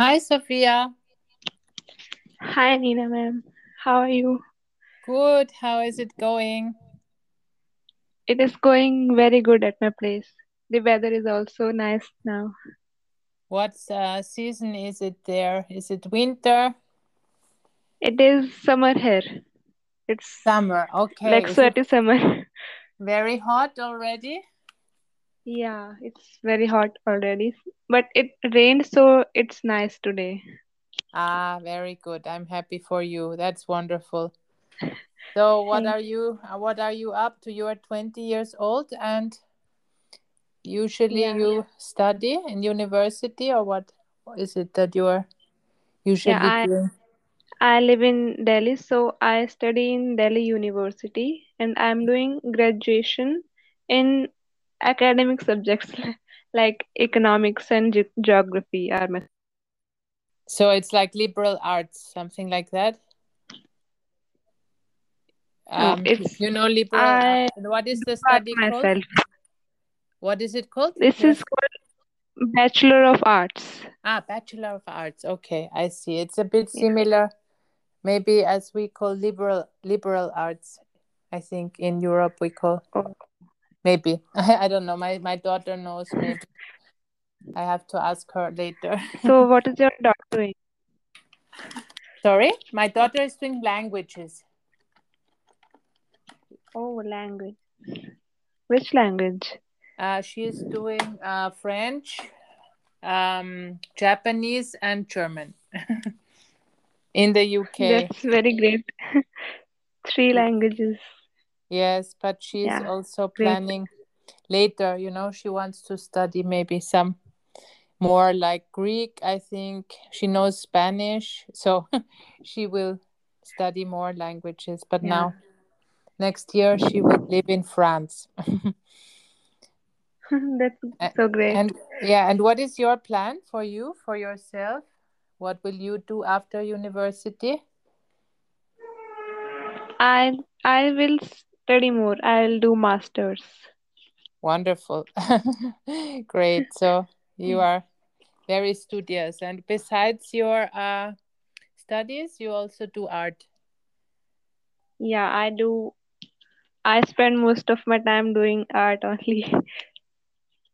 Hi, Sofia. Hi, Nina ma'am. How are you? Good. How is it going? It is going very good at my place. The weather is also nice now. What uh, season is it there? Is it winter? It is summer here. It's Summer. Okay. like Is it sweaty summer. very hot already? Yeah, it's very hot already. But it rained, so it's nice today. Ah, very good. I'm happy for you. That's wonderful. So, what Thank are you? uh, What are you up to? You are 20 years old, and usually Yeah, you study in university, or what is it that you are yeah. usually I doing? I live in Delhi, so I study in Delhi University, and I'm doing graduation in academic subjects like economics and ge geography are my So it's like liberal arts, something like that. Um, it's you know, liberal. I what is the study called? What is it called? This Yes. is called Bachelor of Arts. Ah, Bachelor of Arts. Okay, I see. It's a bit Yeah. similar, maybe as we call liberal liberal arts. I think in Europe we call Oh. Maybe. I, I don't know. My my daughter knows. Maybe I have to ask her later. So what is your daughter doing? Sorry, my daughter is doing languages. Oh, language. Which language? Uh, she is doing uh, French, um, Japanese, and German in the UK. That's very great. Three languages. Yes, but she's Yeah, also planning later, you know, she wants to study maybe some more like Greek, I think. She knows Spanish, so she will study more languages. But Yeah. now, next year, she will live in France. That's so great. And yeah, and what is your plan for you, for yourself? What will you do after university? I I will study more. I'll do masters. Wonderful. Great. So you are very studious. And besides your uh, studies, you also do art. Yeah, I do. I spend most of my time doing art only.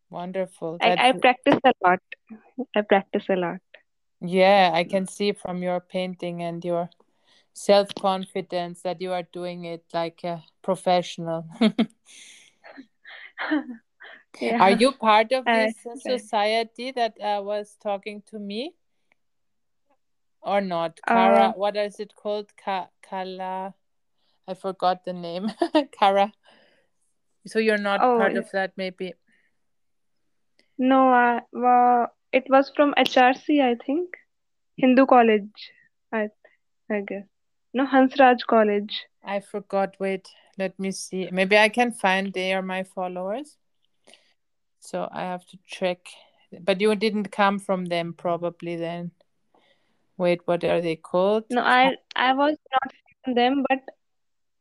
Wonderful. I I practice a lot. I practice a lot. yeah, I can see from your painting and your self confidence that you are doing it like a professional. Are you part of this uh, society that uh, was talking to me or not? Uh, Kara, what is it called? Ka- Kala, I forgot the name. Kara. So you're not oh, part of that, maybe. no, I, well, it was from HRC, I think. Hindu College, I, I guess. No, Hansraj College. I forgot. Wait, let me see. Maybe I can find they are my followers. So I have to check. But you didn't come from them, probably then. Wait, what are they called? No, I, I was not from them, but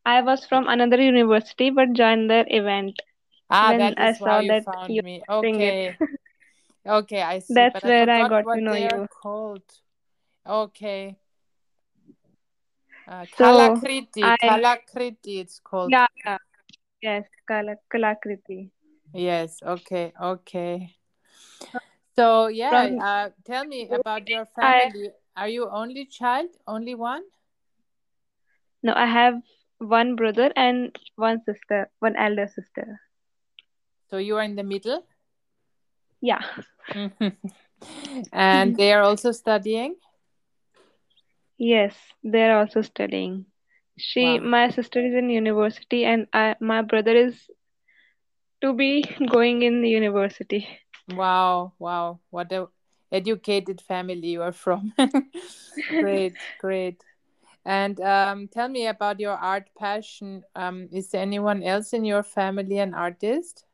I was from another university, but joined their event Ah, when that I is how saw you that found you me. Okay. Okay, I see. That's But I where I forgot got to know you. called. Okay. Uh, So Kalakriti. I, Kalakriti, it's called. yeah, yeah, yes, Kala, Kalakriti. Yes. Okay. Okay. So yeah, From uh, tell me about your I, family. Are you only child? Only one? no, I have one brother and one sister, one elder sister. So you are in the middle? Yeah. and they are also studying? Yes, they're also studying. She, Wow. my sister is in university, and I, my brother is to be going in the university. Wow. Wow. What a educated family you are from. great. Great. And um, tell me about your art passion. Um, is there anyone else in your family an artist?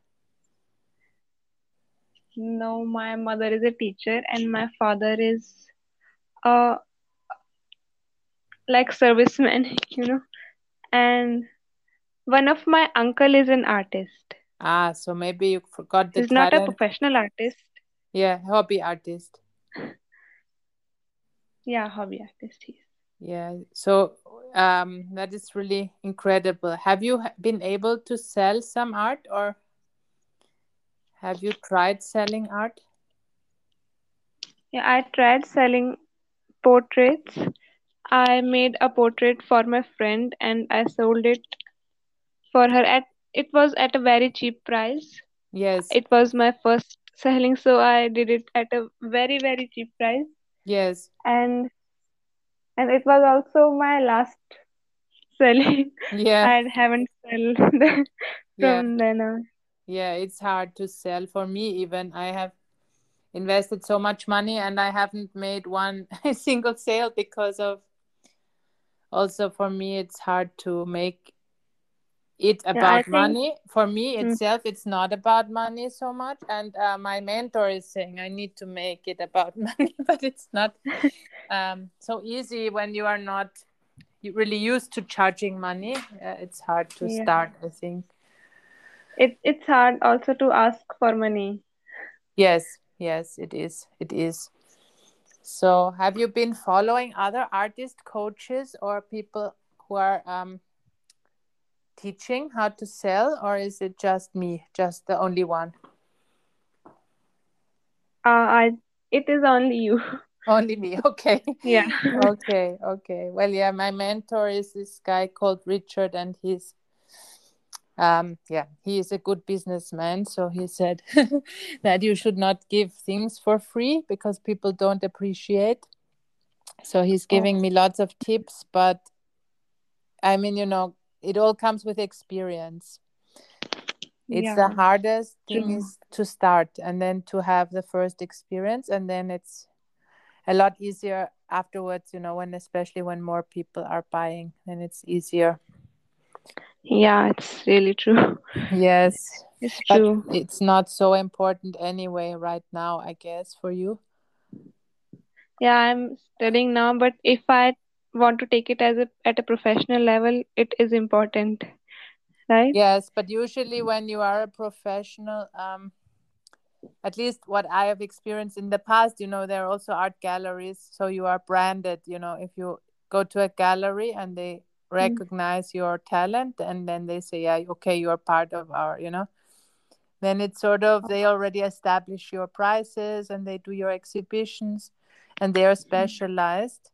No, my mother is a teacher, and my father is uh like servicemen, you know. And one of my uncle is an artist. Ah, so maybe you forgot the He's not a professional artist. Yeah, hobby artist. Yeah, hobby artist. He's. Yeah. So um, that is really incredible. Have you been able to sell some art or have you tried selling art? Yeah, I tried selling portraits. I made a portrait for my friend and I sold it for her at it was at a very cheap price. Yes. It was my first selling, so I did it at a very very cheap price. Yes. And and it was also my last selling. Yeah. I haven't sold the- Yeah. from then on. Yeah. It's hard to sell for me, even. I have invested so much money and I haven't made one single sale because of also for me, it's hard to make it Yeah, about think money. For me mm, itself it's not about money so much. And uh, my mentor is saying i need to make it about money but it's not um, so easy when you are not really used to charging money. Uh, it's hard to yeah. start i think. It it's hard also to ask for money. yes yes it is. It is so have you been following other artist coaches or people who are um, teaching how to sell or is it just me just the only one Uh, I it is only you. only me okay Yeah. okay okay well yeah my mentor is this guy called richard and he's um yeah he is a good businessman so he said that you should not give things for free because people don't appreciate. So he's Oh, giving me lots of tips but i mean you know it all comes with experience. It's the hardest thing true. is to start and then to have the first experience and then it's a lot easier afterwards you know when especially when more people are buying then it's easier Yeah, it's really true. yes It's but true. it's not so important anyway right now i guess for you Yeah, I'm studying now, but if I want to take it as a at a professional level, it is important, right? yes but usually when you are a professional um at least what i have experienced in the past you know there are also art galleries so you are branded you know if you go to a gallery and they Mm, recognize your talent and then they say yeah okay you are part of our you know? Then it's sort of they already establish your prices and they do your exhibitions and they are specialized.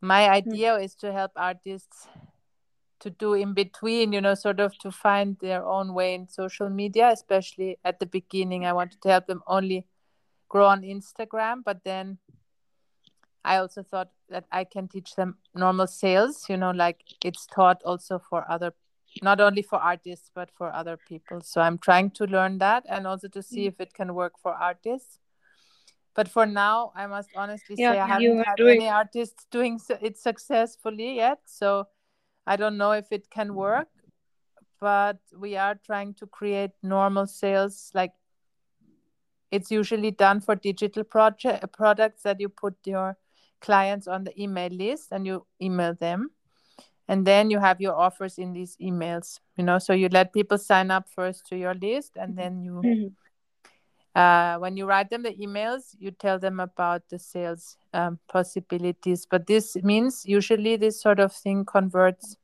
My mm, idea is to help artists to do in between you know sort of to find their own way in social media especially at the beginning. I wanted to help them only grow on instagram but then i also thought that i can teach them normal sales you know like it's taught also for other not only for artists but for other people so i'm trying to learn that and also to see mm. if it can work for artists but for now i must honestly Yeah, say i haven't had doing. any artists doing so- it successfully yet so i don't know if it can work but we are trying to create normal sales like it's usually done for digital project products that you put your clients on the email list and you email them. And then you have your offers in these emails you know so you let people sign up first to your list and then you Mhm. uh, when you write them the emails you tell them about the sales um, possibilities. But this means usually this sort of thing converts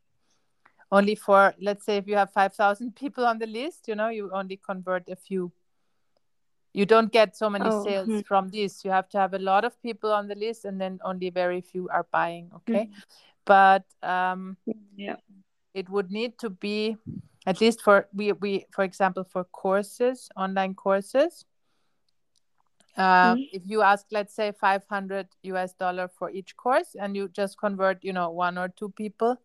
only for let's say if you have 5000 people on the list you know you only convert a few you don't get so many Oh, sales hmm, from this you have to have a lot of people on the list and then only very few are buying okay hmm. but um, Yeah. it would need to be at least for we, we for example for courses online courses uh, Hmm. if you ask let's say 500 us dollar for each course and you just convert you know one or two people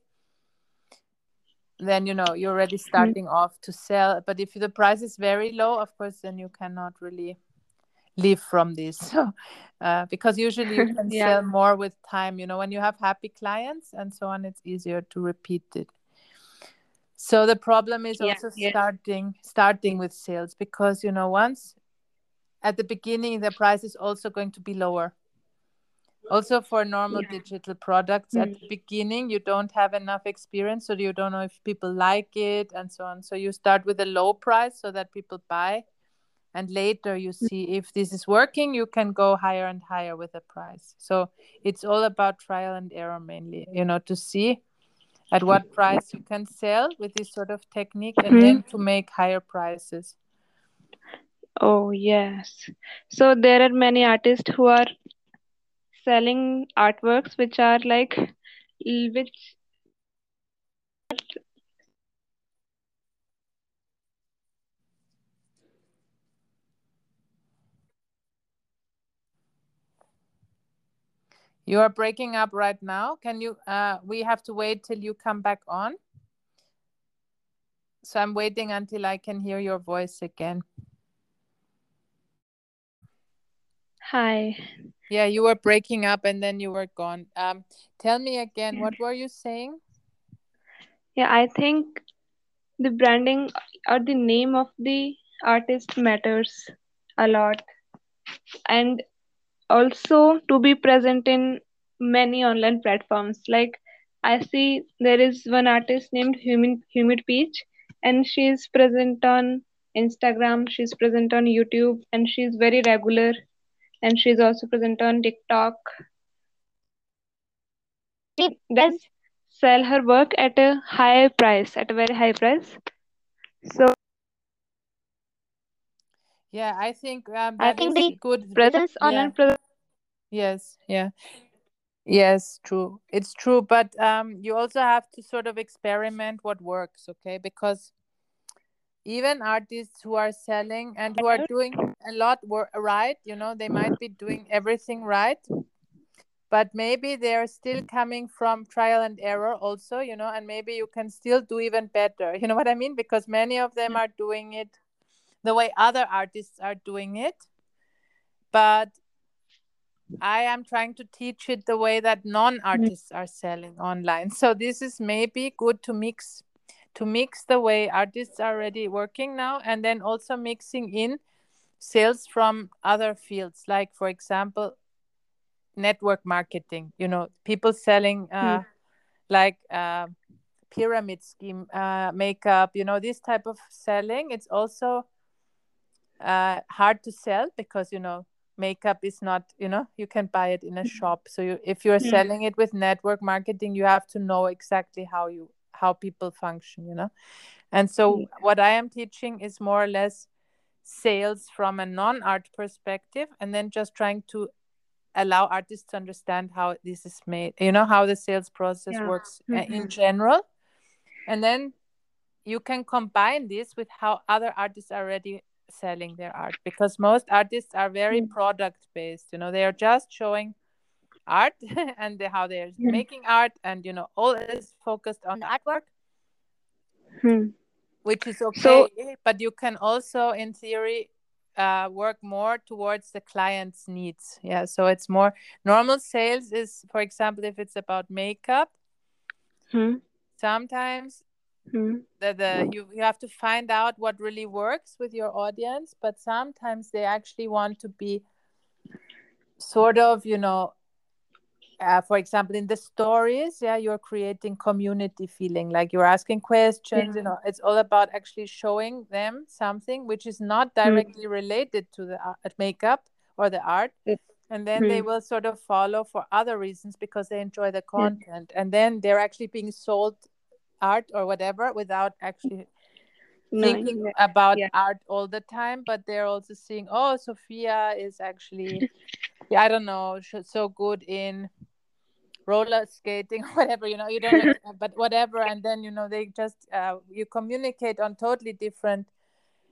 then you know you're already Hmm. starting off to sell but if the price is very low of course then you cannot really live from this so uh, because usually you can Yeah. sell more with time you know when you have happy clients and so on it's easier to repeat it so the problem is Yeah. also Yes. starting starting with sales because you know once at the beginning the price is also going to be lower also for normal Yeah. digital products Hmm. at the beginning you don't have enough experience so you don't know if people like it and so on so you start with a low price so that people buy and later you see if this is working you can go higher and higher with the price so it's all about trial and error mainly you know to see at what price you can sell with this sort of technique and then Mm-hmm. to make higher prices Oh, yes. So there are many artists who are selling artworks which are like which you are breaking up right now. Can you uh we have to wait till you come back on? So i'm waiting until i can hear your voice again. Hi. Yeah you were breaking up and then you were gone um tell me again what were you saying Yeah, I think the branding or the name of the artist matters a lot. And also to be present in many online platforms. Like I see there is one artist named Humid, Humid Peach, and she is present on Instagram, she's present on YouTube, and she's very regular, and she's also present on TikTok. She does sell her work at a high price, at a very high price. So yeah i think um, I think is the good presence, yeah online presence. yes yeah yes true it's true but um you also have to sort of experiment what works okay because even artists who are selling and who are doing a lot right you know they might be doing everything right but maybe they're still coming from trial and error also you know and maybe you can still do even better. You know what i mean? Because many of them are doing it the way other artists are doing it but i am trying to teach it the way that non-artists are selling online. So this is maybe good to mix to mix the way artists are already working now and then also mixing in sales from other fields like for example network marketing you know people selling uh, like uh, pyramid scheme uh, makeup you know this type of selling. It's also uh, hard to sell because you know makeup is not you know you can buy it in a shop. So you, if you're Hmm. selling it with network marketing you have to know exactly how you how people function you know and so Yeah. what i am teaching is more or less sales from a non-art perspective and then just trying to allow artists to understand how this is made you know how the sales process Yeah. works uh, in Mhm. general and then you can combine this with how other artists are already selling their art because most artists are very Mm. product based you know they are just showing art and the, how they're making art and you know all is focused on artwork Hmm. which is So okay but you can also in theory uh, work more towards the client's needs yeah so it's more normal sales is for example if it's about makeup hmm. sometimes Hmm. the, the you, you have to find out what really works with your audience but sometimes they actually want to be sort of you know uh, for example in the stories yeah you're creating community feeling like you're asking questions Yeah. you know it's all about actually showing them something which is not Hmm. directly related to the art, makeup or the art It- and then they Hmm. will sort of follow for other reasons because they enjoy the Yeah. content and then they're actually being sold art or whatever without actually Knowing thinking about Yeah. art all the time but they're also seeing oh sofia is actually yeah, i don't know so good in roller skating or whatever you know you don't but whatever and then you know they just uh, you communicate on totally different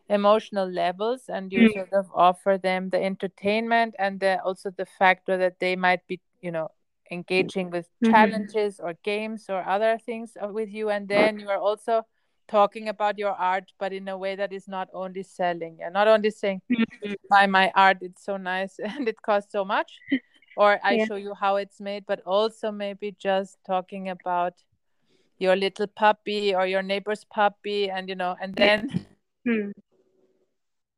emotional levels and you Hmm. sort of offer them the entertainment and the, also the factor that they might be you know engaging with Mhm. challenges or games or other things uh, with you and then you are also talking about your art but in a way that is not only selling and not only saying buy my art it's so nice and it costs so much or i Yeah. show you how it's made but also maybe just talking about your little puppy or your neighbor's puppy and you know and then Hmm.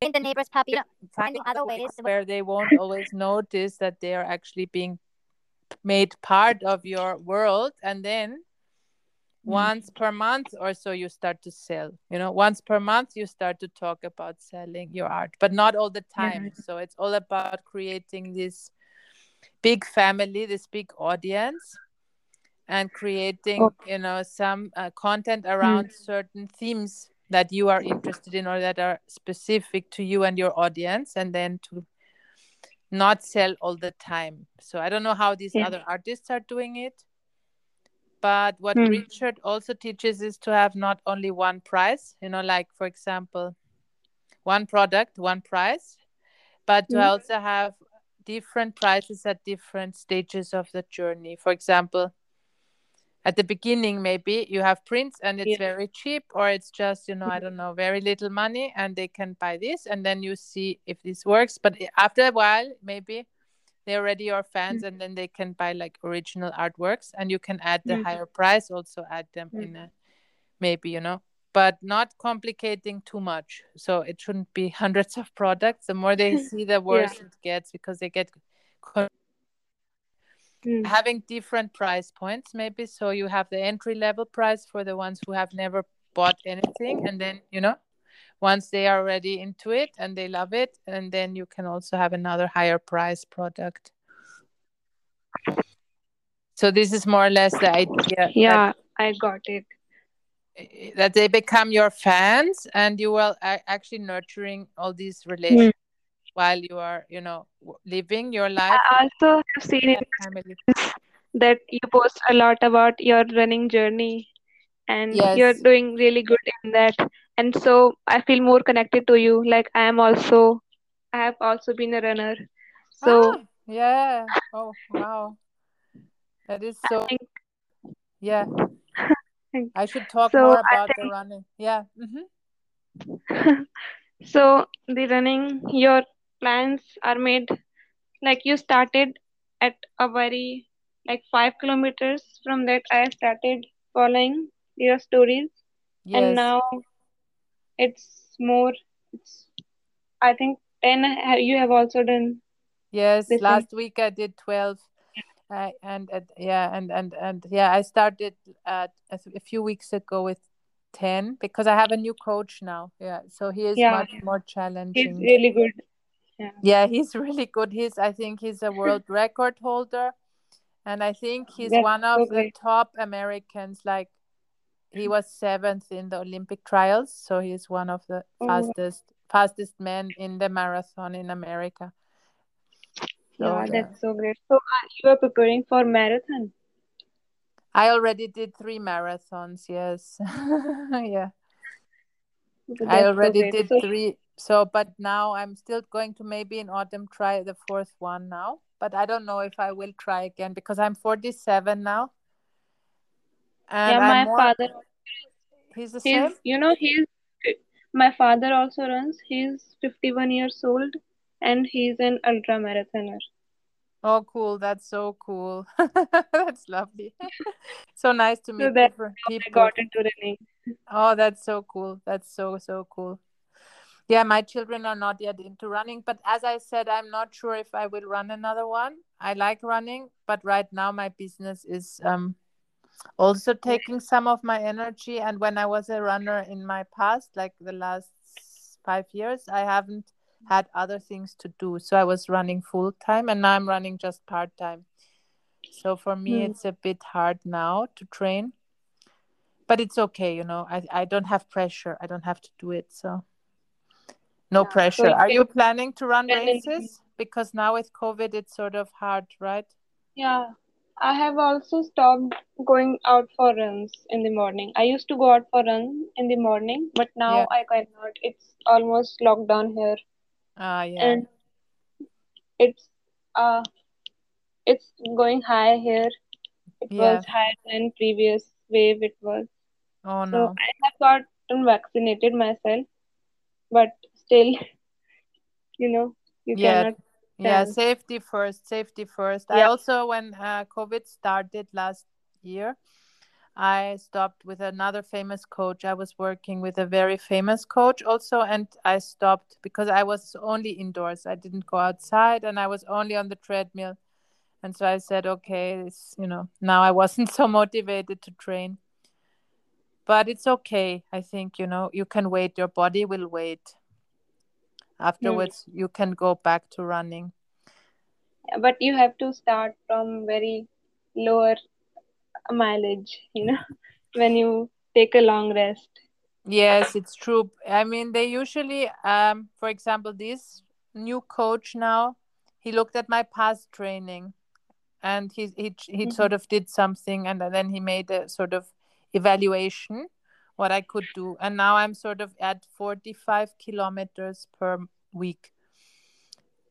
in the neighbor's puppy, you know, finding finding other ways where they won't always notice that they are actually being made part of your world and then once per month or so you start to sell you know once per month you start to talk about selling your art but not all the time Yeah. so it's all about creating this big family this big audience and creating Okay. you know some uh, content around certain themes that you are interested in or that are specific to you and your audience and then to not sell all the time so i don't know how these Yeah. other artists are doing it but what Hmm. richard also teaches is to have not only one price you know like for example one product one price but to Hmm. also have different prices at different stages of the journey for example at the beginning maybe you have prints and it's Yeah. very cheap or it's just you know i don't know very little money and they can buy this and then you see if this works but after a while maybe they're already your fans and then they can buy like original artworks and you can add the Mm. higher price also add them Mm. in a maybe you know but not complicating too much. So it shouldn't be hundreds of products. The more they see the worse it gets because they get con- Hmm. having different price points maybe. So you have the entry level price for the ones who have never bought anything and then you know once they are already into it and they love it and then you can also have another higher price product. So this is more or less the idea Yeah, I got it. That, that they become your fans and you are actually nurturing all these Hmm. relations while you are you know living your life I also have seen with in your family that you post a lot about your running journey and you're doing really good in that. And so I feel more connected to you. Like I am also, I have also been a runner. So ah yeah oh wow that is so yeah think- I should talk so more about the running. Yeah. hmm so the running, your plans are made like you started at a very like five kilometers from that I started following your stories Yes. and now it's more it's I think 10 you have also done Yes. Last week I did 12. Uh, and, and yeah, and, and, and yeah, I started at a, few weeks ago with 10 because I have a new coach now. Yeah. So he is Yeah, much more challenging he's really good. Yeah. Yeah, he's really good. He's, I think he's a world record holder. And I think he's That's one of the top Americans. Like he was seventh in the Olympic trials. So he's one of the Oh, fastest, fastest men in the marathon in America. So yeah, that's so great. So uh, you are preparing for marathon. I already did three marathons. Yes. yeah. Okay, I That's so already did So three. So, but now I'm still going to maybe in autumn try the fourth one now. But I don't know if I will try again because I'm 47 now and yeah, my more. father, He's the he's same? you know he's my father also runs. He's 51 years old and he's an ultra marathoner. Oh, cool. That's so cool. That's lovely. so nice to So meet different how I people. got into running. Oh, that's so cool. That's so, so cool. Yeah, my children are not yet into running, but as I said, I'm not sure if I will run another one. I like running, but right now my business is um also taking some of my energy. And when I was a runner in my past, like the last five years, I haven't had other things to do. So I was running full time and now I'm running just part time. So for me, Hmm. it's a bit hard now to train, but it's okay. You know, I, I don't have pressure. I don't have to do it. So no Yeah, pressure. you Are you planning to run the races? Because now with COVID, it's sort of hard, right? Yeah, I have also stopped going out for runs in the morning. I used to go out for runs in the morning, but Yeah. now I cannot. It's almost locked down here, Ah, yeah. and it's uh it's going high here. It Yeah. was higher than previous wave it was. Oh So no. I have gotten vaccinated myself, but still, you know, you Yeah. cannot Yeah. Safety first. Safety first. I also, when uh, COVID started last year, I stopped with another famous coach. I was working with a very famous coach also, and I stopped because I was only indoors. I didn't go outside, and I was only on the treadmill. And so I said, okay, it's, you know, now I wasn't so motivated to train. but it's okay. I think you know you can wait. Your body will wait. Afterwards, hmm. you can go back to running. But you have to start from very lower mileage, you know, when you take a long rest. Yes, it's true. I mean, they usually, um, for example, this new coach now, he looked at my past training, and he he he Mhm. sort of did something, and then he made a sort of evaluation what I could do, and now I'm sort of at 45 kilometers per week.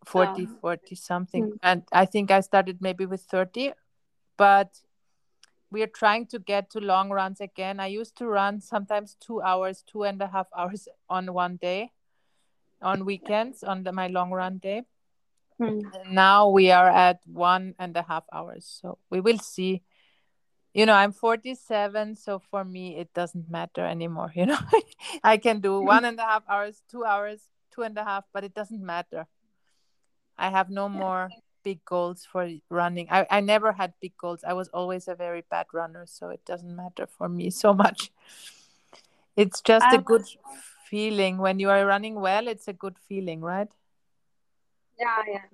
40 Ah. 40 something Hmm. and i think i started maybe with 30 but we are trying to get to long runs again. I used to run sometimes two hours two and a half hours on one day on weekends on the, my long run day. Hmm. and now we are at one and a half hours so we will see. You know i'm 47 so for me it doesn't matter anymore you know. I can do one and a half hours two hours two and a half but it doesn't matter. I have no more big goals for running I, I never had big goals i was always a very bad runner so it doesn't matter for me so much it's just a I've- good feeling when you are running well it's a good feeling right Yeah, yeah,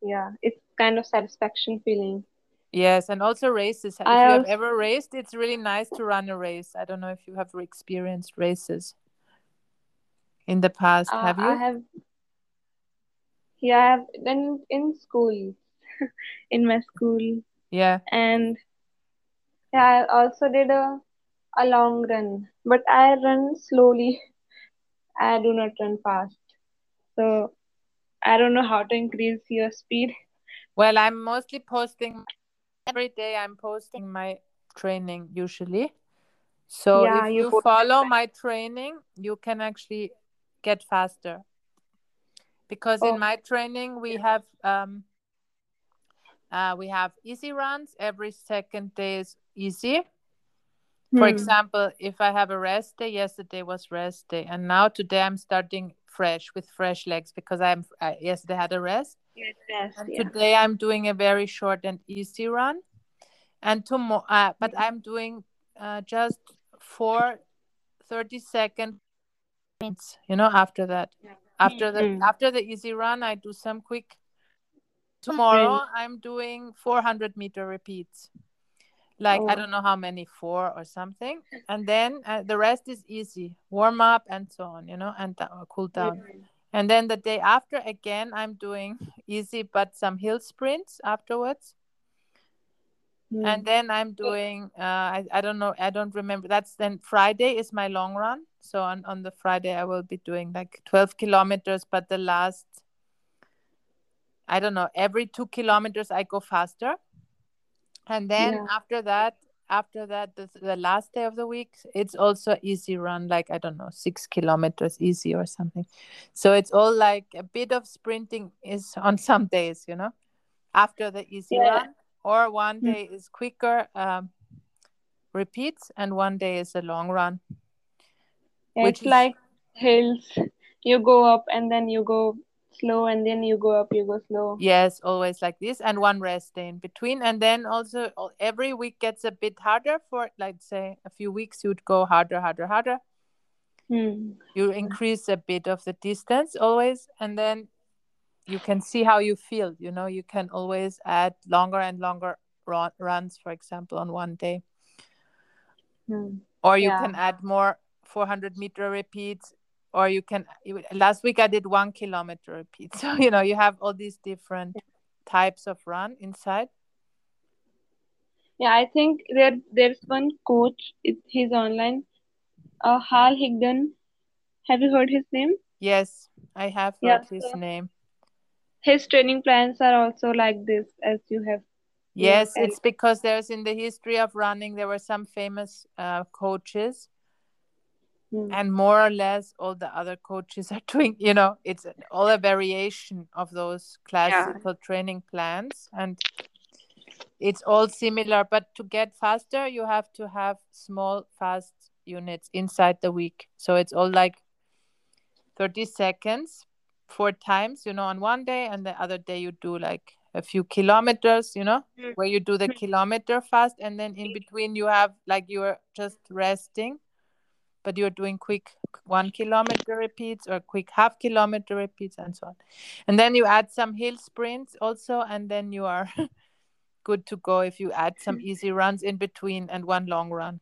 yeah. It's kind of satisfaction feeling. Yes, and also races. If I you have ever raced, it's really nice to run a race. I don't know if you have experienced races in the past. Uh, have you? I have, yeah, I have done in school, in my school, Yeah. and yeah, I also did a a long run, but I run slowly. I do not run fast, so I don't know how to increase your speed. Well, I'm mostly posting every day. I'm posting my training usually. So Yeah, if you you follow my training, you can actually get faster. Because in Oh. my training we have um uh, we have easy runs. Every second day is easy. For Hmm. example, if I have a rest day, yesterday was rest day, and now today I'm starting fresh with fresh legs because I'm I yesterday had a rest, Yes, yes, and yeah. today I'm doing a very short and easy run, and tomorrow, uh, but I'm doing uh, just four 30 second sprints. You know, after that, after the Mm. after the easy run, I do some quick. Tomorrow I'm doing 400 meter repeats like I Oh. don't know how many, four or something, and then uh, the rest is easy, warm up and so on, you know, and uh, cool down. Mm. And then the day after, again, I'm doing easy but some hill sprints afterwards, Mm. and then I'm doing uh, I I don't know, I don't remember. That's then Friday is my long run, so on on the Friday I will be doing like 12 kilometers, but the last I don't know, every two kilometers I go faster. And then Yeah. after that, after that, the, the last day of the week, it's also easy run, like I don't know, six kilometers easy or something. So it's all like a bit of sprinting is on some days, you know, after the easy Yeah. run, or one Mm. day is quicker um, repeats, and one day is a long run. Yeah, it's is- like hills. You go up and then you go slow, and then you go up, you go slow. Yes, always like this, and one rest day in between, and then also every week gets a bit harder. For like say a few weeks, you'd go harder, harder, harder. Hmm. You increase a bit of the distance always, and then you can see how you feel. You know, you can always add longer and longer run, runs, for example, on one day, Hmm. or you Yeah. can add more 400 meter repeats. Or you can. Last week I did one kilometer repeat, so you know you have all these different types of run inside. Yeah, I think there there's one coach. It, he's online. Uh, Hal Higdon. Have you heard his name? Yes, I have Yeah, heard his so- name. His training plans are also like this, as you have. Yes, and- it's because there's in the history of running, there were some famous uh, coaches, Hmm. and more or less all the other coaches are doing, you know, it's all a variation of those classical training plans. And it's all similar, but to get faster, you have to have small, fast units inside the week. So it's all like 30 seconds four times, you know, on one day, and the other day you do like a few kilometers you know Mm. where you do the Mm. kilometer fast and then in between you have like you're just resting but you're doing quick one kilometer repeats or quick half kilometer repeats and so on and then you add some hill sprints also and then you are good to go if you add some easy runs in between and one long run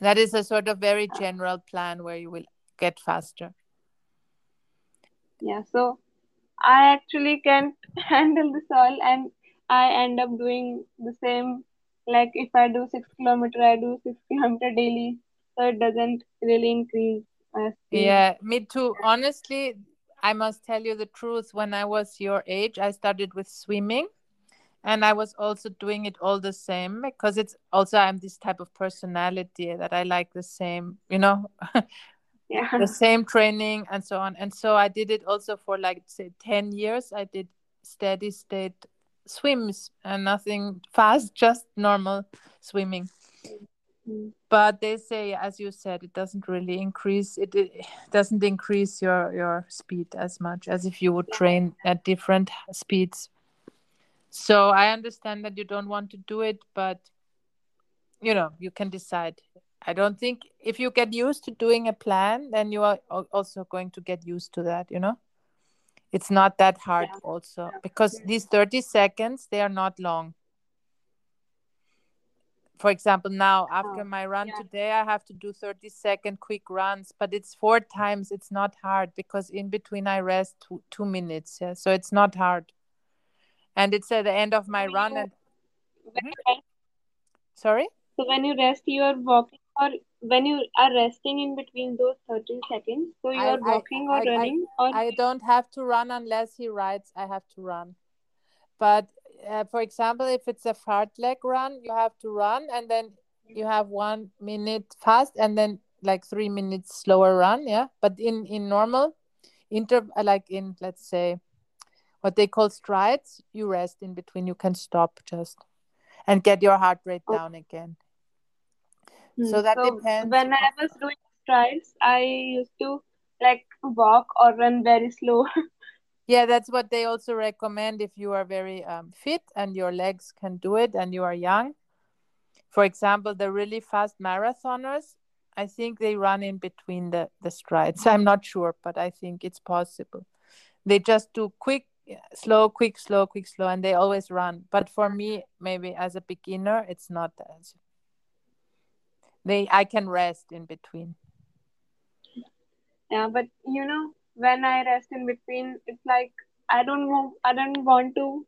that is a sort of very general plan where you will get faster Yeah, so I actually can't handle this all, and I end up doing the same. Like if I do six kilometer, I do six kilometer daily, so it doesn't really increase. Yeah, me too. Honestly, I must tell you the truth. When I was your age, I started with swimming and I was also doing it all the same because it's also I'm this type of personality that I like the same, you know, Yeah, the same training and so on. And so I did it also for like say 10 years. I did steady state swims and nothing fast, just normal swimming Mm. but they say as you said it doesn't really increase it, it doesn't increase your your speed as much as if you would train at different speeds so i understand that you don't want to do it but you know you can decide i don't think if you get used to doing a plan then you are also going to get used to that you know? It's not that hard Yeah. also because these 30 seconds they are not long. For example now after Oh, my run yeah. today i have to do 30 second quick runs but it's four times it's not hard because in between i rest two, two minutes yeah so it's not hard. And it's at the end of my So run you, and when mm-hmm. rest, sorry? So when you rest, you are walking, or when you are resting in between those 30 seconds, so you I, are walking or i i running, or i don't have to run unless he rides i have to run but uh, for example if it's a fartlek run you have to run and then you have one minute fast and then like three minutes slower run yeah but in in normal inter uh, like in let's say what they call strides you rest in between you can stop just and get your heart rate Oh. down again. So that So depends when I was doing strides, I used to like walk or run very slow. yeah that's what they also recommend if you are very um, fit and your legs can do it and you are young. For example the really fast marathoners i think they run in between the the strides. I'm not sure but i think it's possible. They just do quick slow quick slow quick slow and they always run. But for me maybe as a beginner it's not as they i can rest in between. Yeah, but you know, when I rest in between, it's like I don't know, I don't want to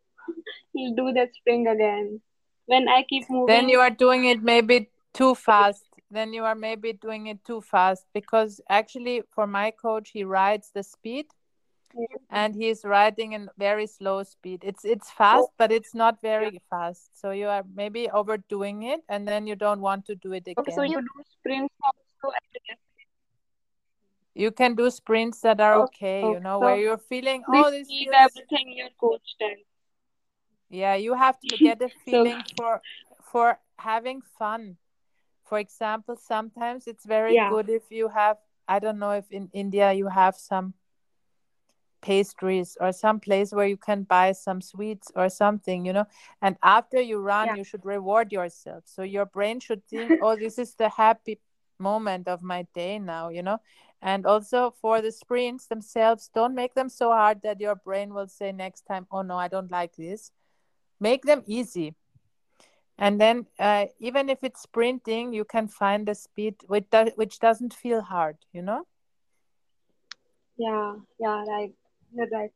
do that spring again. When I keep moving. then you are doing it maybe too fast. Then you are maybe doing it too fast because actually for my coach he rides the speed and he's riding in very slow speed. It's it's fast but it's not very fast. So you are maybe overdoing it and then you don't want to do it okay, so again. you do sprints also you can do sprints that are Oh, okay you know so where you're feeling oh this feels everything your coach tells. yeah you have to get a So feeling for for having fun. For example sometimes it's very yeah, good if you have i don't know if in india you have some pastries or some place where you can buy some sweets or something you know? And after you run yeah, you should reward yourself. So your brain should think oh this is the happy moment of my day now you know? And also for the sprints themselves don't make them so hard that your brain will say next time oh no i don't like this. Make them easy. And then uh, even if it's sprinting you can find a speed which, do- which doesn't feel hard you know? Yeah, yeah, right. You're right.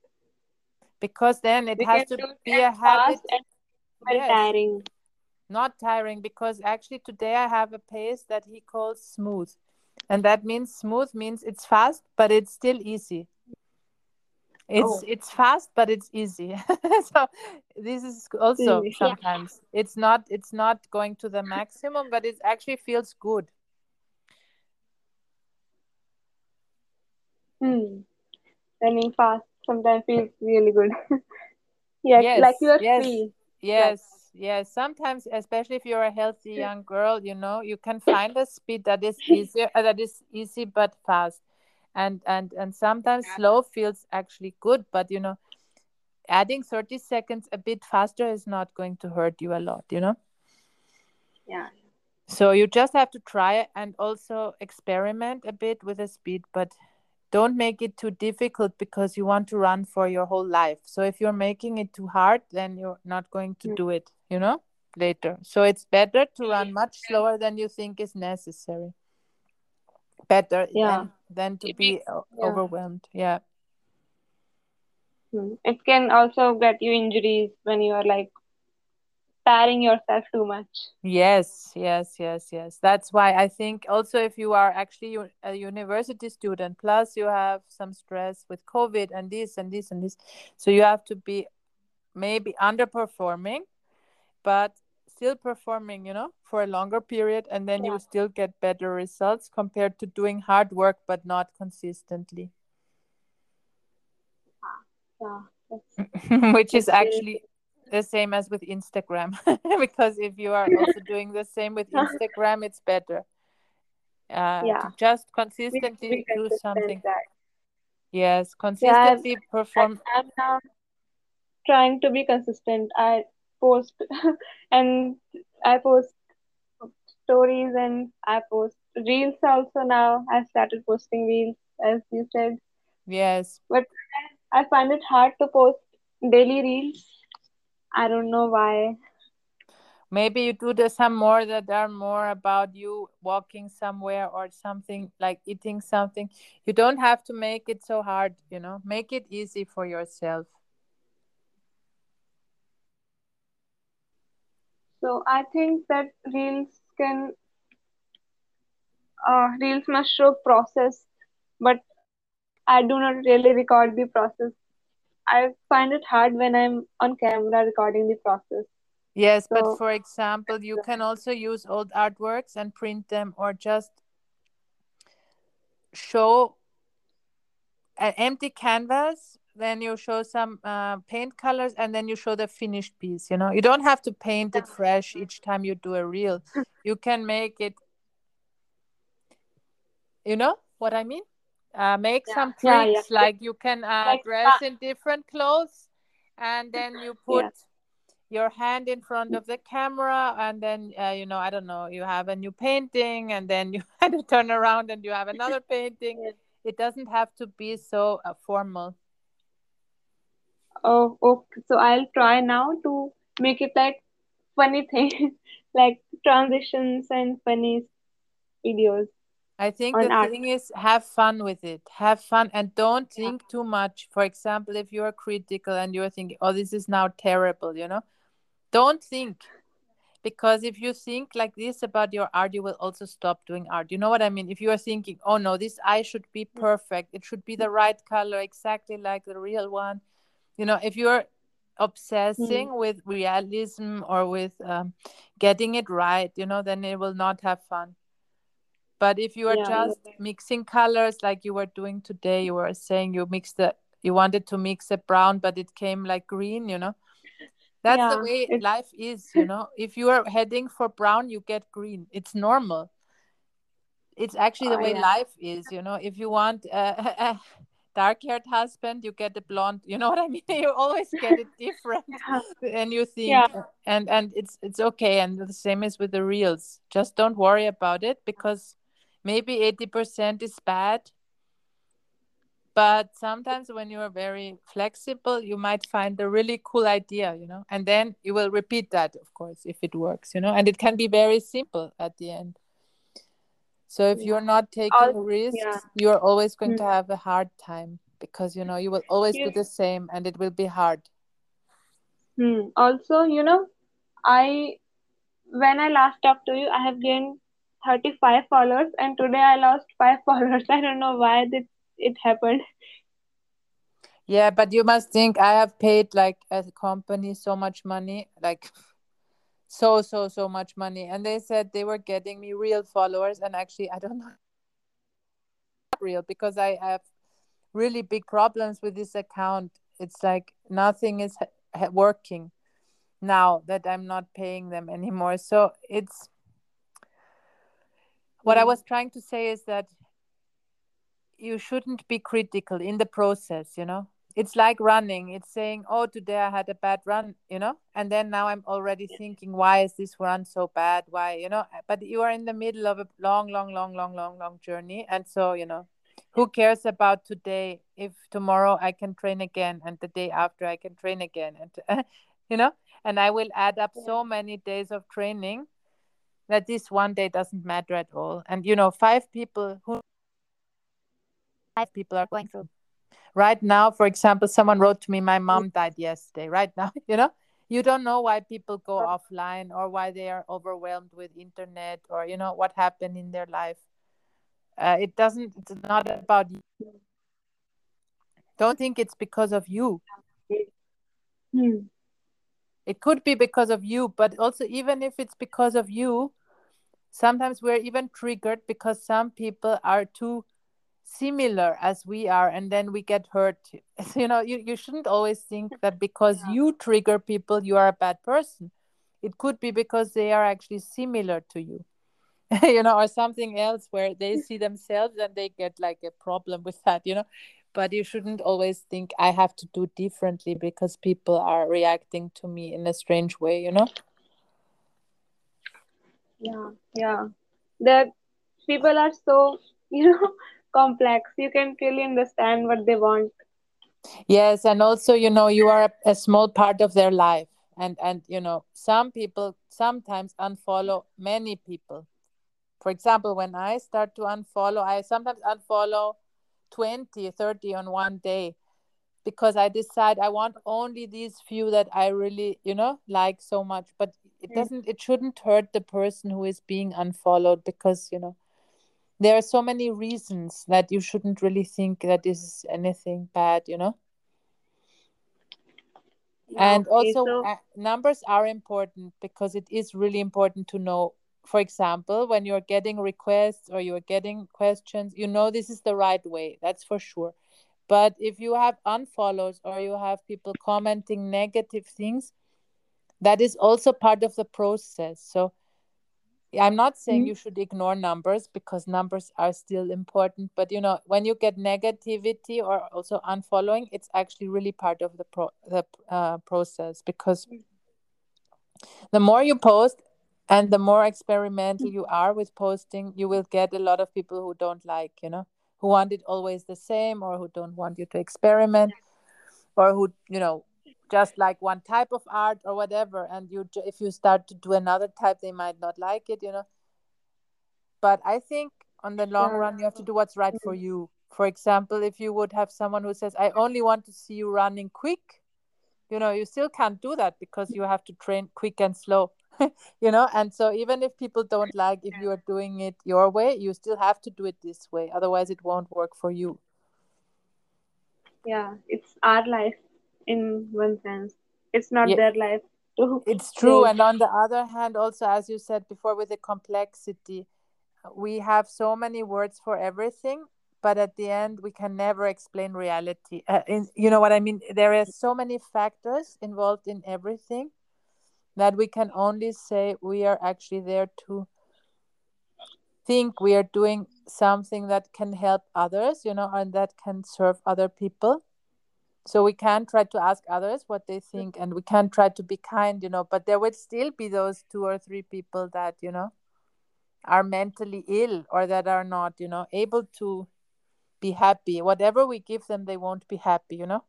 because then it We has to be a habit and very yes tiring. not tiring because actually today i have a pace that he calls smooth and that means smooth means it's fast but it's still easy it's Oh, it's fast but it's easy so this is also? Yeah. sometimes it's not it's not going to the maximum but it actually feels good Hmm. Running fast sometimes feels really good. Yeah, like you're yes free. Like, yes yes sometimes especially if you're a healthy young girl you know you can find a speed that is easier uh, that is easy but fast and and and sometimes slow feels actually good but you know adding 30 seconds a bit faster is not going to hurt you a lot, you know? Yeah. So you just have to try and also experiment a bit with the speed, but don't make it too difficult because you want to run for your whole life. So if you're making it too hard, then you're not going to Mm. do it, you know, later. So it's better to run much slower than you think is necessary. Better Yeah. than, than to It be makes- overwhelmed. Yeah. Hmm. It can also get you injuries when you are like tiring yourself too much. Yes, yes, yes, yes. That's why I think also if you are actually a university student, plus you have some stress with COVID and this and this and this, so you have to be maybe underperforming, but still performing, you know, for a longer period, and then you still get better results compared to doing hard work but not consistently, ah, Yeah, which is actually the same as with Instagram. because if you are also doing the same with Instagram, it's better. Uh, Yeah. just consistently we do something. that. Yes, Yeah, consistently I, perform. I'm now trying to be consistent. I post and I post stories and I post reels also now. I started posting reels as you said, Yes, but I find it hard to post daily reels. I don't know why. maybe you do the some more that are more about you walking somewhere or something like eating something. You don't have to make it so hard, you know. Make it easy for yourself. So I think that reels can uh, reels must show process, but I do not really record the process. I find it hard when I'm on camera recording the process. Yes, but for example, you can also use old artworks and print them or just show an empty canvas then you show some uh, paint colors and then you show the finished piece you know? You don't have to paint it fresh each time you do a reel. You can make it you know what i mean uh, make Yeah. some Yeah, yeah. tricks like you can uh, Like, dress in different clothes and then you put Yeah. your hand in front of the camera and then uh, you know i don't know you have a new painting and then you had to turn around and you have another painting Yeah. it doesn't have to be so uh, formal Oh, okay. So I'll try now to make it like funny thing, like transitions and funny videos I think the art. thing is have fun with it. Have fun and don't think too much. For example, if you're critical and you're thinking, "Oh, this is now terrible," you know, don't think because if you think like this about your art, you will also stop doing art. You know what I mean? If you are thinking, "Oh no, this eye should be perfect. It should be the right color, exactly like the real one," you know, if you're obsessing with realism or with um, getting it right, you know, then it will not have fun. But if you are Yeah, just mixing colors like you were doing today, you were saying you mixed the you wanted to mix a brown, but it came like green, you know. That's the way it's life is, you know. If you are heading for brown, you get green. It's normal. It's actually the oh way yeah. life is, you know. If you want a, dark-haired husband, you get a blonde. You know what I mean? You always get it different, and you think, Yeah. and and it's it's okay. And the same is with the reels. Just don't worry about it because maybe eighty percent is bad, but sometimes when you are very flexible you might find a really cool idea you know and then you will repeat that of course if it works you know and it can be very simple at the end so if Yeah. you're not taking All risks yeah. you're always going to Hmm. have a hard time because you know you will always do the same and it will be hard hmm. Also, you know, I when I last talked to you, I have gained 35 followers, and today I lost five followers. I don't know why that it happened. yeah but you must think i have paid like a company so much money like so so so much money and they said they were getting me real followers and actually i don't know real because i have really big problems with this account. It's like nothing is working now that I'm not paying them anymore. So it's what I Hmm. was trying to say is that you shouldn't be critical in the process, you know. it's like running. It's saying oh today i had a bad run you know? And then now i'm already thinking why is this run so bad? Why you know? But you are in the middle of a long long long long long long journey. And so you know who cares about today if tomorrow i can train again and the day after i can train again? And you know? And i will add up so many days of training that this one day doesn't matter at all. And you know five people who five people are going through. Right now for example someone wrote to me my mom died yesterday. Right now you know? You don't know why people go offline or why they are overwhelmed with internet or you know what happened in their life. Uh, it doesn't it's not about you. Don't think it's because of you. Hmm. it could be because of you but also even if it's because of you sometimes we're even triggered because some people are too similar as we are and then we get hurt. You know you, you shouldn't always think that because you trigger people you are a bad person. It could be because they are actually similar to you you know or something else where they see themselves and they get like a problem with that you know. But you shouldn't always think i have to do differently because people are reacting to me in a strange way you know Yeah, yeah. That people are so, you know, complex. You can really understand what they want. yes and also you know you are a, a small part of their life and and you know some people sometimes unfollow many people for example when i start to unfollow i sometimes unfollow 20 30 on one day because i decide i want only these few that i really you know like so much but it doesn't it shouldn't hurt the person who is being unfollowed because you know there are so many reasons that you shouldn't really think that this is anything bad you know Yeah, and okay. also So, uh, numbers are important because it is really important to know for example when you're getting requests or you're getting questions you know this is the right way that's for sure but if you have unfollows or you have people commenting negative things that is also part of the process. So i'm not saying mm, you should ignore numbers because numbers are still important but you know when you get negativity or also unfollowing it's actually really part of the pro the uh, process because the more you post and the more experimental you are with posting you will get a lot of people who don't like you know who want it always the same or who don't want you to experiment or who you know just like one type of art or whatever and you if you start to do another type they might not like it you know. But i think on the long yeah. run you have to do what's right for mm, you. For example if you would have someone who says i only want to see you running quick you know you still can't do that because you have to train quick and slow you know. And so even if people don't like if you are doing it your way you still have to do it this way. Otherwise it won't work for you. Yeah, it's our life in one sense. It's not yeah. their life to it's true and on the other hand also as you said before with the complexity we have so many words for everything but at the end we can never explain reality. Uh, in, you know what i mean? There are so many factors involved in everything that we can only say we are actually there to think we are doing something that can help others you know and that can serve other people so we can try to ask others what they think and we can try to be kind you know but there would still be those two or three people that you know are mentally ill or that are not you know able to be happy. Whatever we give them they won't be happy you know?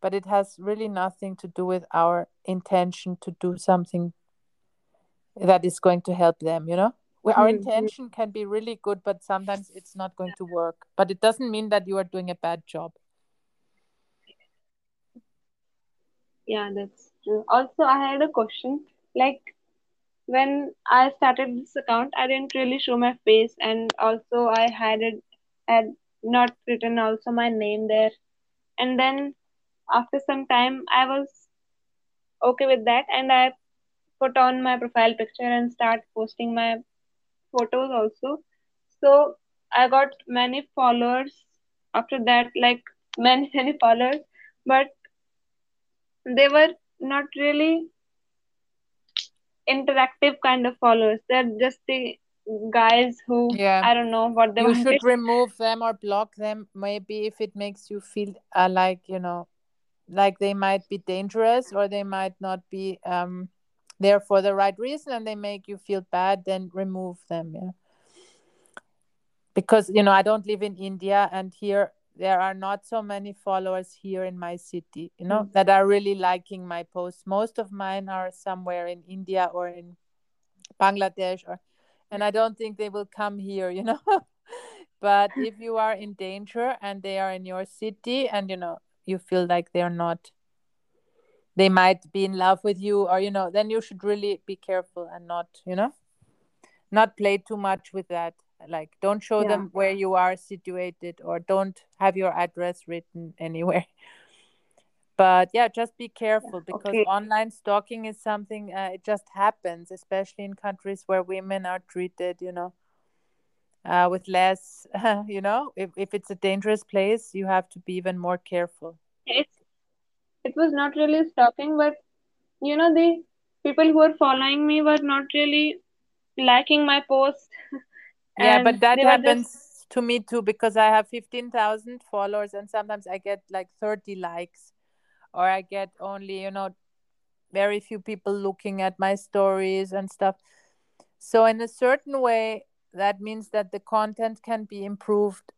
But it has really nothing to do with our intention to do something that is going to help them you know? Our Hmm, hmm. intention can be really good but sometimes it's not going to work. But it doesn't mean that you are doing a bad job Yeah, that's true. Also, I had a question. Like, when I started this account, I didn't really show my face, and also I had it had not written also my name there. And then after some time, I was okay with that, and I put on my profile picture and start posting my photos also. So I got many followers after that, like many many followers, but they were not really interactive kind of followers. They're just the guys who Yeah. I don't know what they you wanted. should remove them or block them maybe if it makes you feel uh, like you know like they might be dangerous or they might not be um there for the right reason and they make you feel bad then remove them yeah because you know i don't live in india and here there are not so many followers here in my city you know Mm. that are really liking my posts. Most of mine are somewhere in india or in bangladesh or and i don't think they will come here you know. But if you are in danger and they are in your city and you know you feel like they're not they might be in love with you or you know then you should really be careful and not you know not play too much with that like don't show Yeah. them where you are situated or don't have your address written anywhere but yeah just be careful because Okay. online stalking is something uh, it just happens especially in countries where women are treated you know uh, with less you know if, if it's a dangerous place you have to be even more careful It's it was not really stalking, but you know the people who were following me were not really liking my post, yeah but that they were just happens to me too because i have 15000 followers and sometimes i get like 30 likes. Or i get only you know very few people looking at my stories and stuff. So in a certain way that means that the content can be improved.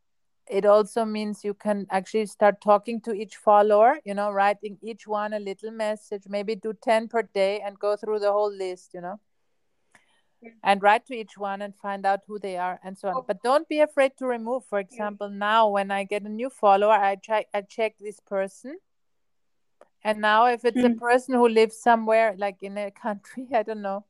It also means you can actually start talking to each follower you know writing each one a little message maybe do 10 per day and go through the whole list you know and write to each one and find out who they are and so on. But don't be afraid to remove for example now when i get a new follower i check i check this person. And now if it's a Hmm. person who lives somewhere like in a country i don't know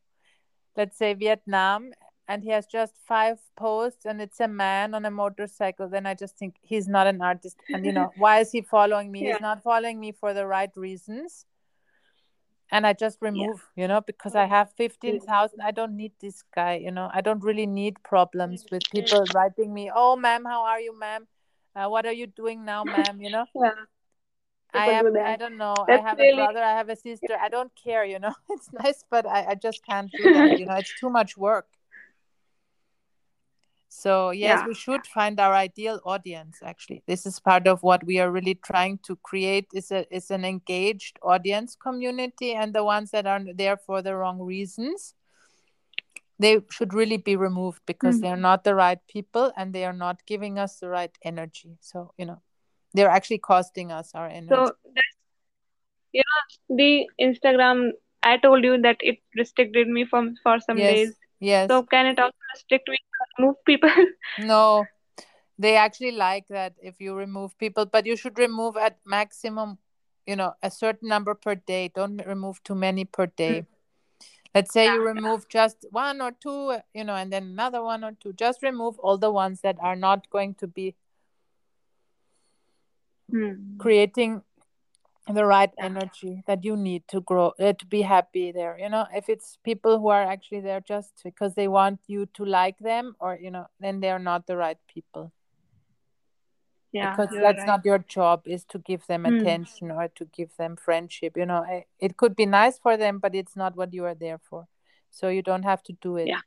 let's say vietnam and he has just five posts and it's a man on a motorcycle then i just think he's not an artist. And you know why is he following me? Yeah. he's not following me for the right reasons and i just remove you know because i have 15000 i don't need this guy you know i don't really need problems with people writing me oh ma'am how are you ma'am uh, what are you doing now ma'am you know yeah. I People am. do that. I don't know. That's I have really- a brother. I have a sister. I don't care. You know, it's nice, but I, I just can't do that. You know, it's too much work. So yes, Yeah. we should find our ideal audience. Actually, this is part of what we are really trying to create. is a is an engaged audience community, and the ones that are there for the wrong reasons, they should really be removed because Mm. they're not the right people and they are not giving us the right energy. So you know, they're actually costing us our energy. So you the Instagram. I told you that it restricted me from for some yes, days. yes. So can it also restrict me remove people? No, they actually like that if you remove people, but you should remove at maximum, you know, a certain number per day. Don't remove too many per day. Let's say you remove just one or two, you know, and then another one or two. Just remove all the ones that are not going to be Hmm. creating the right energy that you need to grow uh, to be happy there you know if it's people who are actually there just because they want you to like them or you know then they're not the right people Yeah, because that's right. not your job is to give them Hmm. attention or to give them friendship you know I- it could be nice for them but it's not what you are there for so you don't have to do it Yeah.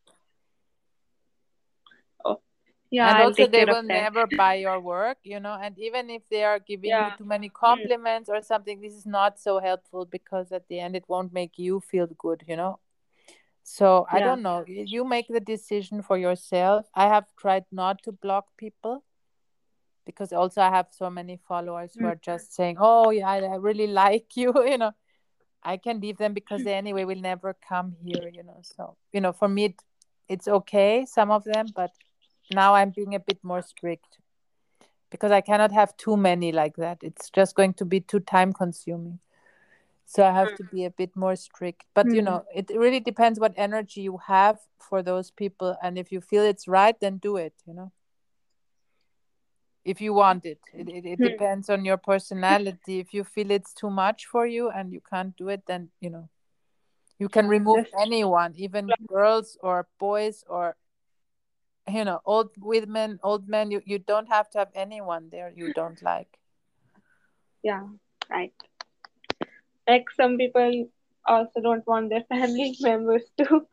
Yeah, and I'll also they will never buy your work you know and even if they are giving you too many compliments or something this is not so helpful because at the end it won't make you feel good you know? So i Yeah. don't know. You make the decision for yourself. I have tried not to block people because also i have so many followers who Mm. are just saying oh yeah i I really like you you know? I can leave them because they anyway will never come here you know? So you know for me it, it's okay some of them but now i'm being a bit more strict because i cannot have too many like that. It's just going to be too time consuming. So i have to be a bit more strict. But you Hmm. know it really depends what energy you have for those people. And if you feel it's right then do it you know. If you want it. It, it, it Hmm. depends on your personality. If you feel it's too much for you and you can't do it then you know you can remove anyone even girls or boys or you know old with men old men you, you don't have to have anyone there you don't like Yeah, right. Like some people also don't want their family members to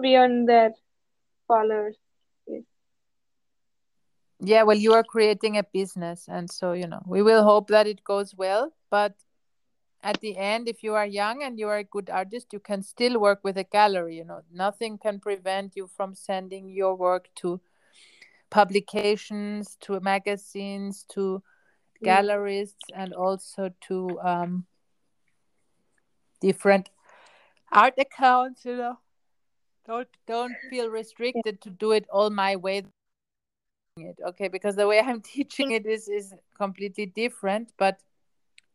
be on their followers. Yeah, well, you are creating a business, and so you know we will hope that it goes well. But at the end, if you are young and you are a good artist, you can still work with a gallery. You know, nothing can prevent you from sending your work to publications, to magazines, to galleries, and also to um, different art accounts. You know, don't don't feel restricted to do it all my way. It okay because the way I'm teaching it is is completely different, but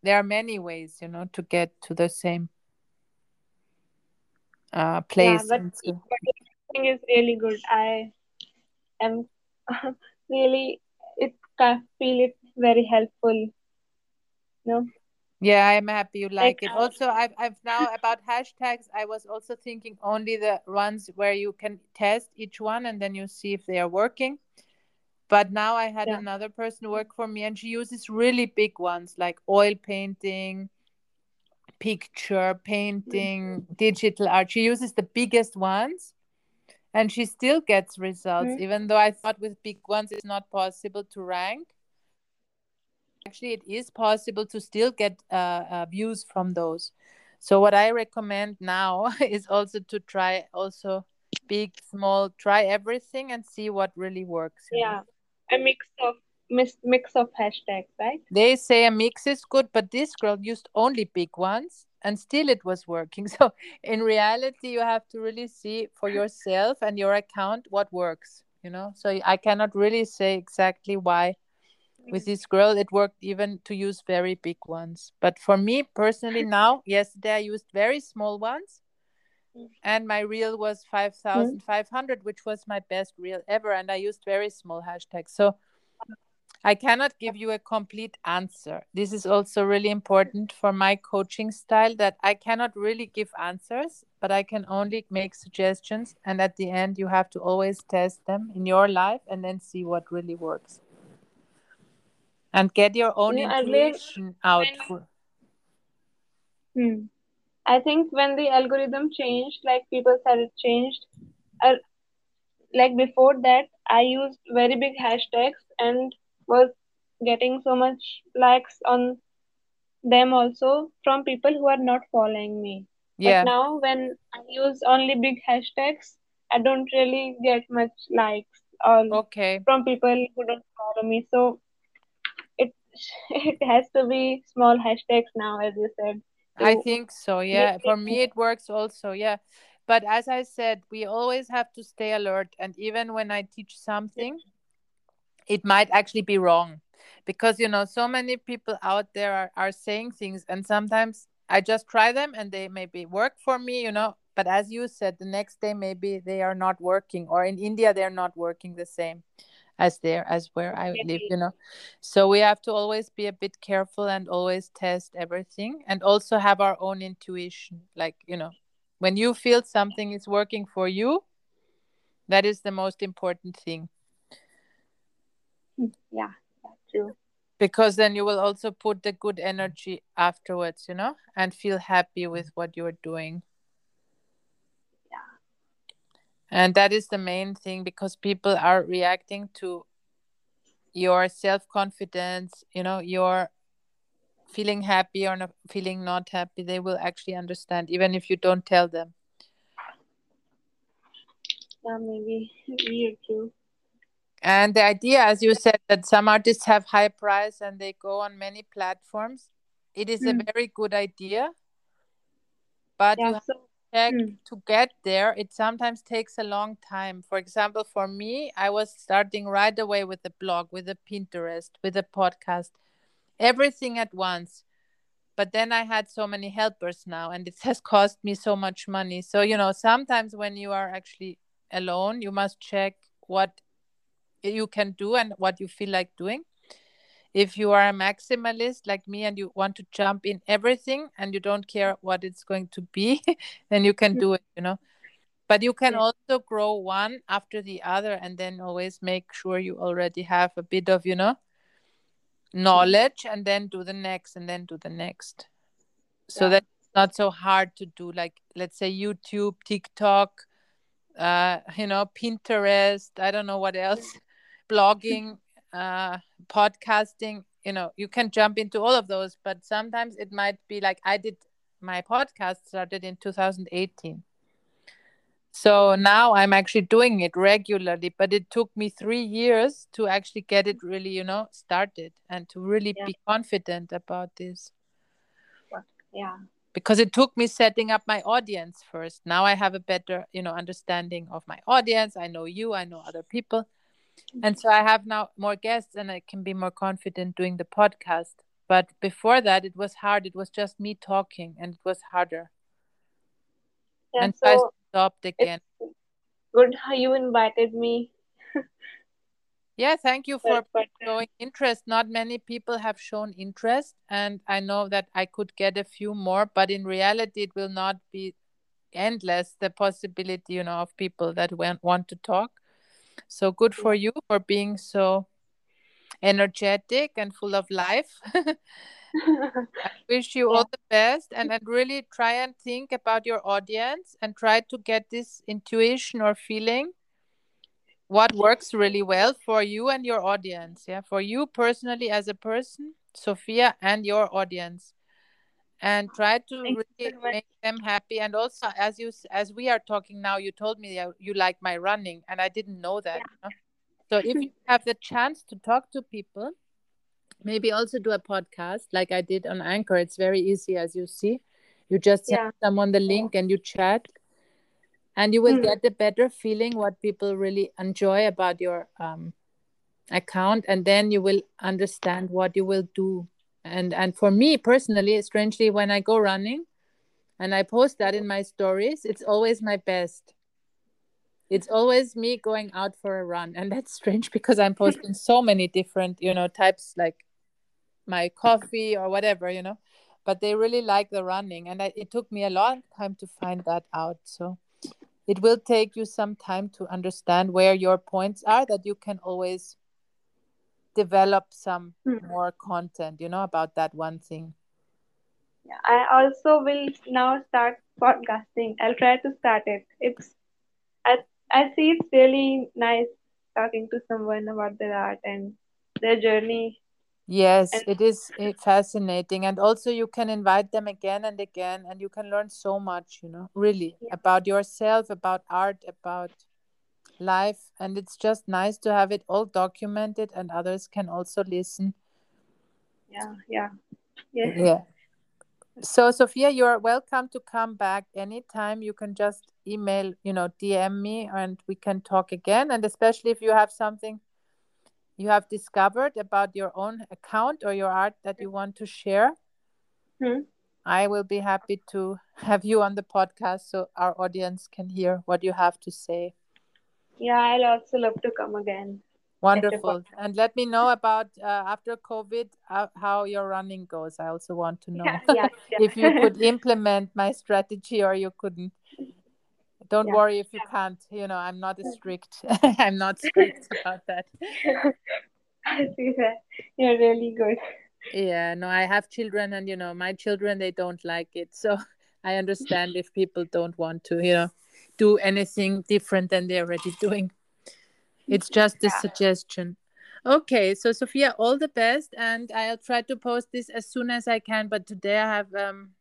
there are many ways, you know, to get to the same uh, Yeah, place. but to- but is really good. I am really it I feel it very helpful. No, Yeah, I'm happy you like like it. I, Also, I've I've now about hashtags. I was also thinking only the ones where you can test each one and then you see if they are working. But now I had yeah. another person work for me and she uses really big ones like oil painting, picture painting, digital art. She uses the biggest ones and she still gets results, Mm. even though I thought with big ones it's not possible to rank. Actually, it is possible to still get uh, uh, views from those. So what I recommend now is also to try also big, small, try everything and see what really works. Yeah. know? A mix of mix of hashtags, right? They say a mix is good, but this girl used only big ones and still it was working. So in reality, you have to really see for yourself and your account what works, you know. So I cannot really say exactly why with this girl it worked even to use very big ones. But for me personally now, yesterday I used very small ones. And my reel was 5500 which was my best reel ever and I used very small hashtags. So I cannot give you a complete answer. This is also really important for my coaching style that I cannot really give answers, but I can only make suggestions. And at the end, you have to always test them in your life and then see what really works. And get your own earlier intuition out. hmm, I think when the algorithm changed, like people said it changed. Uh, like before that, I used very big hashtags and was getting so much likes on them also from people who are not following me. But yeah. now when I use only big hashtags, I don't really get much likes or Okay. from people who don't follow me. So it it has to be small hashtags now, as you said, I think so. Yeah. For me, it works also. Yeah. But as I said, we always have to stay alert. And even when I teach something, it might actually be wrong because you know so many people out there are, are saying things and sometimes i just try them and they maybe work for me you know but as you said the next day maybe they are not working or in india they're not working the same as there as where i live you know. So we have to always be a bit careful and always test everything and also have our own intuition. Like you know when you feel something is working for you that is the most important thing. Yeah, true. because then you will also put the good energy afterwards you know and feel happy with what you're doing Yeah. And that is the main thing because people are reacting to your self-confidence you know your feeling happy or not feeling not happy they will actually understand even if you don't tell them Yeah, maybe weird too. and the idea as you said that some artists have high price and they go on many platforms it is a Hmm. very good idea but you Yeah, have so hmm. to get there it sometimes takes a long time. For example for me i was starting right away with the blog with the pinterest with the podcast everything at once. But then i had so many helpers now and it has cost me so much money. So you know sometimes when you are actually alone you must check what you can do and what you feel like doing if you are a maximalist like me and you want to jump in everything and you don't care what it's going to be then you can do it you know. But you can also grow one after the other and then always make sure you already have a bit of you know knowledge and then do the next and then do the next. So Yeah. that it's not so hard to do like let's say youtube tiktok uh, you know, Pinterest, I don't know what else, blogging, uh, podcasting, you know, you can jump into all of those, but sometimes it might be like I did my podcast started in 2018. So now I'm actually doing it regularly, but it took me three years to actually get it really, you know, started and to really Yeah. be confident about this. Yeah. Because it took me setting up my audience first. Now I have a better, you know, understanding of my audience. I know you, I know other people. And so I have now more guests and I can be more confident doing the podcast. But before that, it was hard. It was just me talking and it was harder. Yeah. and so I stopped again. good how you invited me. Yeah, thank you for But, but showing interest. Not many people have shown interest, and I know that I could get a few more, but in reality, it will not be endless the possibility, you know, of people that want, want to talk. So good for you for being so energetic and full of life. I wish you all the best and, and really try and think about your audience and try to get this intuition or feeling what works really well for you and your audience yeah for you personally as a person sofia and your audience and try to Thank really so make them happy and also as you as we are talking now you told me that you like my running and i didn't know that you know? so if you have the chance to talk to people maybe also do a podcast like i did on anchor it's very easy as you see you just send Yeah. someone the link and you chat and you will Mm. get a better feeling what people really enjoy about your um, account and then you will understand what you will do and and for me personally strangely when i go running and i post that in my stories it's always my best. It's always me going out for a run. And that's strange because i'm posting so many different you know types like my coffee or whatever you know. But they really like the running and I, it took me a long time to find that out. So it will take you some time to understand where your points are that you can always develop some Hmm. more content you know about that one thing Yeah, I also will now start podcasting. I'll try to start it. It's I I see it's really nice talking to someone about their art and their journey. yes And it is eh, fascinating and also you can invite them again and again and you can learn so much you know really Yeah. about yourself about art about life and it's just nice to have it all documented and others can also listen. Yeah, yeah, yes, yeah. So sofia you're welcome to come back anytime. You can just email you know dm me and we can talk again. And especially if you have something you have discovered about your own account or your art that you want to share Hmm. i will be happy to have you on the podcast so our audience can hear what you have to say yeah. I'll also love to come again. wonderful and let me know about uh, after covid uh, how your running goes i also want to know Yeah, yeah, yeah. if you could implement my strategy or you couldn't don't worry if you can't you know i'm not a strict i'm not strict about that I see that. You're really good. yeah no i have children and you know my children they don't like it so i understand if people don't want to you know do anything different than they're already doing it's just a Yeah. suggestion okay so sofia all the best and i'll try to post this as soon as i can but today i have um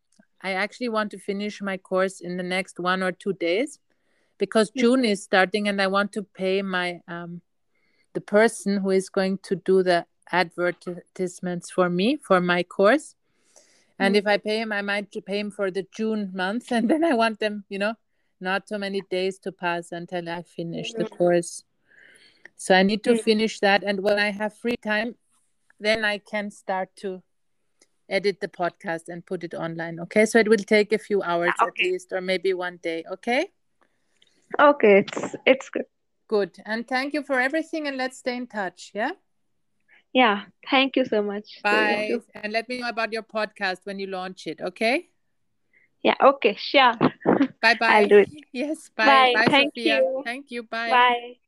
i actually want to finish my course in the next one or two days because june is starting and i want to pay my um the person who is going to do the advertisements for me for my course and Mm. if i pay him i might pay him for the june month and then i want them you know not so many days to pass until i finish the Mm. course so i need to Mm. finish that and when i have free time then i can start to edit the podcast and put it online okay so it will take a few hours at least or maybe one day okay Okay, it's it's good. good and thank you for everything and let's stay in touch yeah Yeah, thank you so much. to you bye and let me know about your podcast when you launch it okay Yeah, okay, sure. bye bye I'll do it. yes bye Bye. bye Thank sofia you. thank you bye Bye.